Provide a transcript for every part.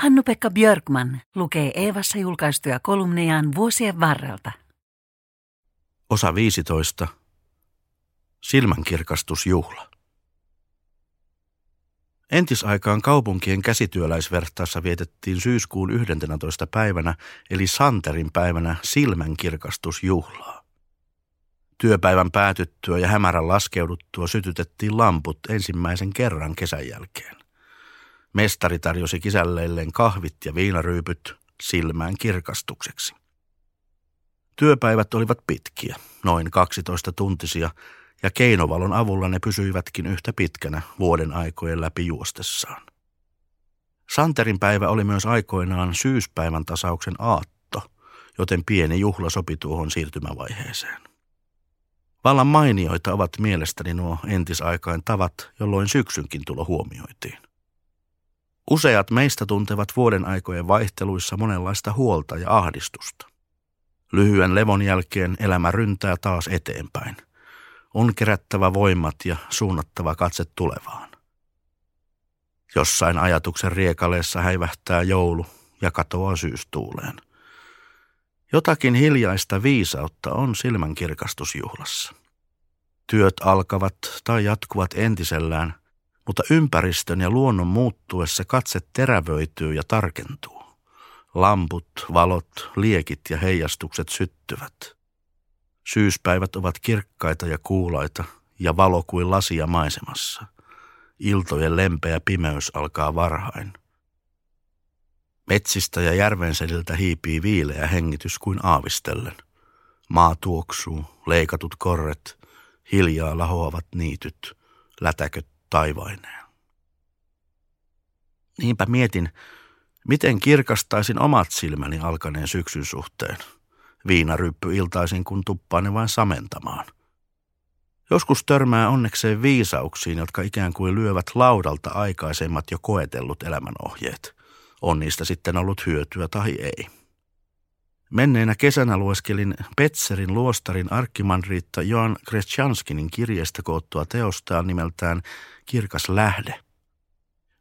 Hannu-Pekka Björkman lukee Eevassa julkaistuja kolumnejaan vuosien varrelta. Osa 15. Silmänkirkastusjuhla. Entisaikaan kaupunkien käsityöläisvertaassa vietettiin syyskuun 11. päivänä, eli Santerin päivänä, silmänkirkastusjuhlaa. Työpäivän päätyttyä ja hämärän laskeuduttua sytytettiin lamput ensimmäisen kerran kesän jälkeen. Mestari tarjosi kisälleilleen kahvit ja viinaryypyt silmään kirkastukseksi. Työpäivät olivat pitkiä, noin 12 tuntisia, ja keinovalon avulla ne pysyivätkin yhtä pitkänä vuoden aikojen läpi juostessaan. Santerin päivä oli myös aikoinaan syyspäivän tasauksen aatto, joten pieni juhla sopi tuohon siirtymävaiheeseen. Vallan mainioita ovat mielestäni nuo entisaikain tavat, jolloin syksynkin tulo huomioitiin. Useat meistä tuntevat vuoden aikojen vaihteluissa monenlaista huolta ja ahdistusta. Lyhyen levon jälkeen elämä ryntää taas eteenpäin. On kerättävä voimat ja suunnattava katse tulevaan. Jossain ajatuksen riekaleessa häivähtää joulu ja katoaa syystuuleen. Jotakin hiljaista viisautta on silmänkirkastusjuhlassa. Työt alkavat tai jatkuvat entisellään, mutta ympäristön ja luonnon muuttuessa katse terävöityy ja tarkentuu. Lamput, valot, liekit ja heijastukset syttyvät. Syyspäivät ovat kirkkaita ja kuulaita ja valo kuin lasia maisemassa. Iltojen lempeä pimeys alkaa varhain. Metsistä ja järvenseliltä hiipii viileä hengitys kuin aavistellen. Maa tuoksuu, leikatut korret, hiljaa lahoavat niityt, lätäköt taivaineen. Niinpä mietin, miten kirkastaisin omat silmäni alkaneen syksyn suhteen. Viinaryppy iltaisin, kun tuppaan vain samentamaan. Joskus törmää onnekseen viisauksiin, jotka ikään kuin lyövät laudalta aikaisemmat jo koetellut elämänohjeet. On niistä sitten ollut hyötyä tai ei. Menneenä kesänä lueskelin Petserin luostarin arkkimanriitta Joan Kretschanskinin kirjeestä koottua teostaan nimeltään Kirkas lähde.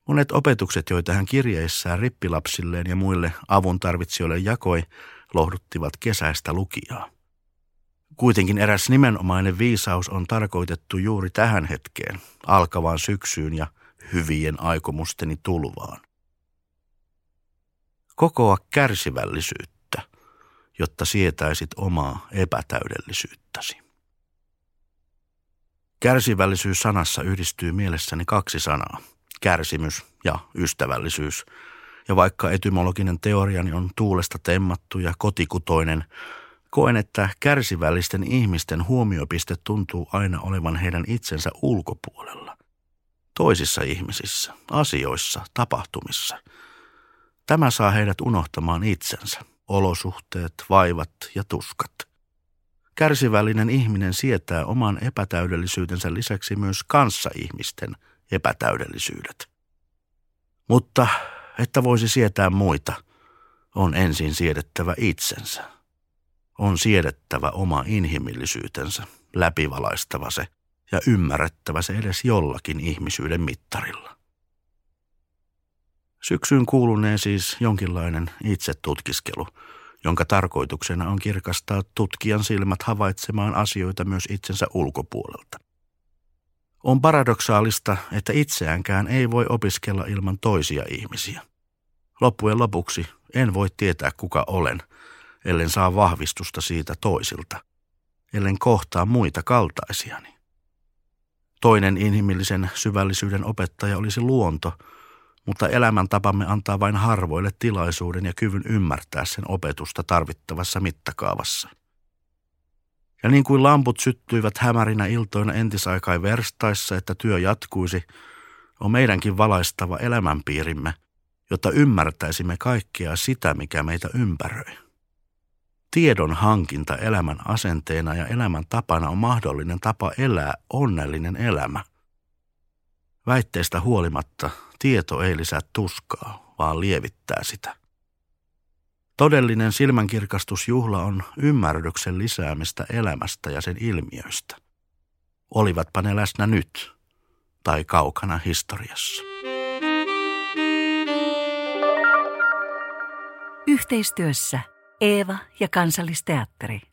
Monet opetukset, joita hän kirjeissään rippilapsilleen ja muille avun tarvitsijoille jakoi, lohduttivat kesäistä lukijaa. Kuitenkin eräs nimenomainen viisaus on tarkoitettu juuri tähän hetkeen, alkavaan syksyyn ja hyvien aikomusteni tulvaan. Kokoa kärsivällisyyttä jotta sietäisit omaa epätäydellisyyttäsi. Kärsivällisyys sanassa yhdistyy mielessäni kaksi sanaa, kärsimys ja ystävällisyys. Ja vaikka etymologinen teoriani on tuulesta temmattu ja kotikutoinen, koen, että kärsivällisten ihmisten huomiopiste tuntuu aina olevan heidän itsensä ulkopuolella. Toisissa ihmisissä, asioissa, tapahtumissa. Tämä saa heidät unohtamaan itsensä olosuhteet, vaivat ja tuskat. Kärsivällinen ihminen sietää oman epätäydellisyytensä lisäksi myös kanssaihmisten epätäydellisyydet. Mutta että voisi sietää muita, on ensin siedettävä itsensä. On siedettävä oma inhimillisyytensä, läpivalaistava se ja ymmärrettävä se edes jollakin ihmisyyden mittarilla. Syksyyn kuulunee siis jonkinlainen itsetutkiskelu, jonka tarkoituksena on kirkastaa tutkijan silmät havaitsemaan asioita myös itsensä ulkopuolelta. On paradoksaalista, että itseäänkään ei voi opiskella ilman toisia ihmisiä. Loppujen lopuksi en voi tietää kuka olen, ellen saa vahvistusta siitä toisilta, ellen kohtaa muita kaltaisiani. Toinen inhimillisen syvällisyyden opettaja olisi luonto – mutta elämäntapamme antaa vain harvoille tilaisuuden ja kyvyn ymmärtää sen opetusta tarvittavassa mittakaavassa. Ja niin kuin lamput syttyivät hämärinä iltoina entisaikai verstaissa, että työ jatkuisi, on meidänkin valaistava elämänpiirimme, jotta ymmärtäisimme kaikkea sitä, mikä meitä ympäröi. Tiedon hankinta elämän asenteena ja elämän tapana on mahdollinen tapa elää onnellinen elämä. Väitteestä huolimatta tieto ei lisää tuskaa, vaan lievittää sitä. Todellinen silmänkirkastusjuhla on ymmärryksen lisäämistä elämästä ja sen ilmiöistä. Olivatpa ne läsnä nyt tai kaukana historiassa. Yhteistyössä Eeva ja Kansallisteatteri.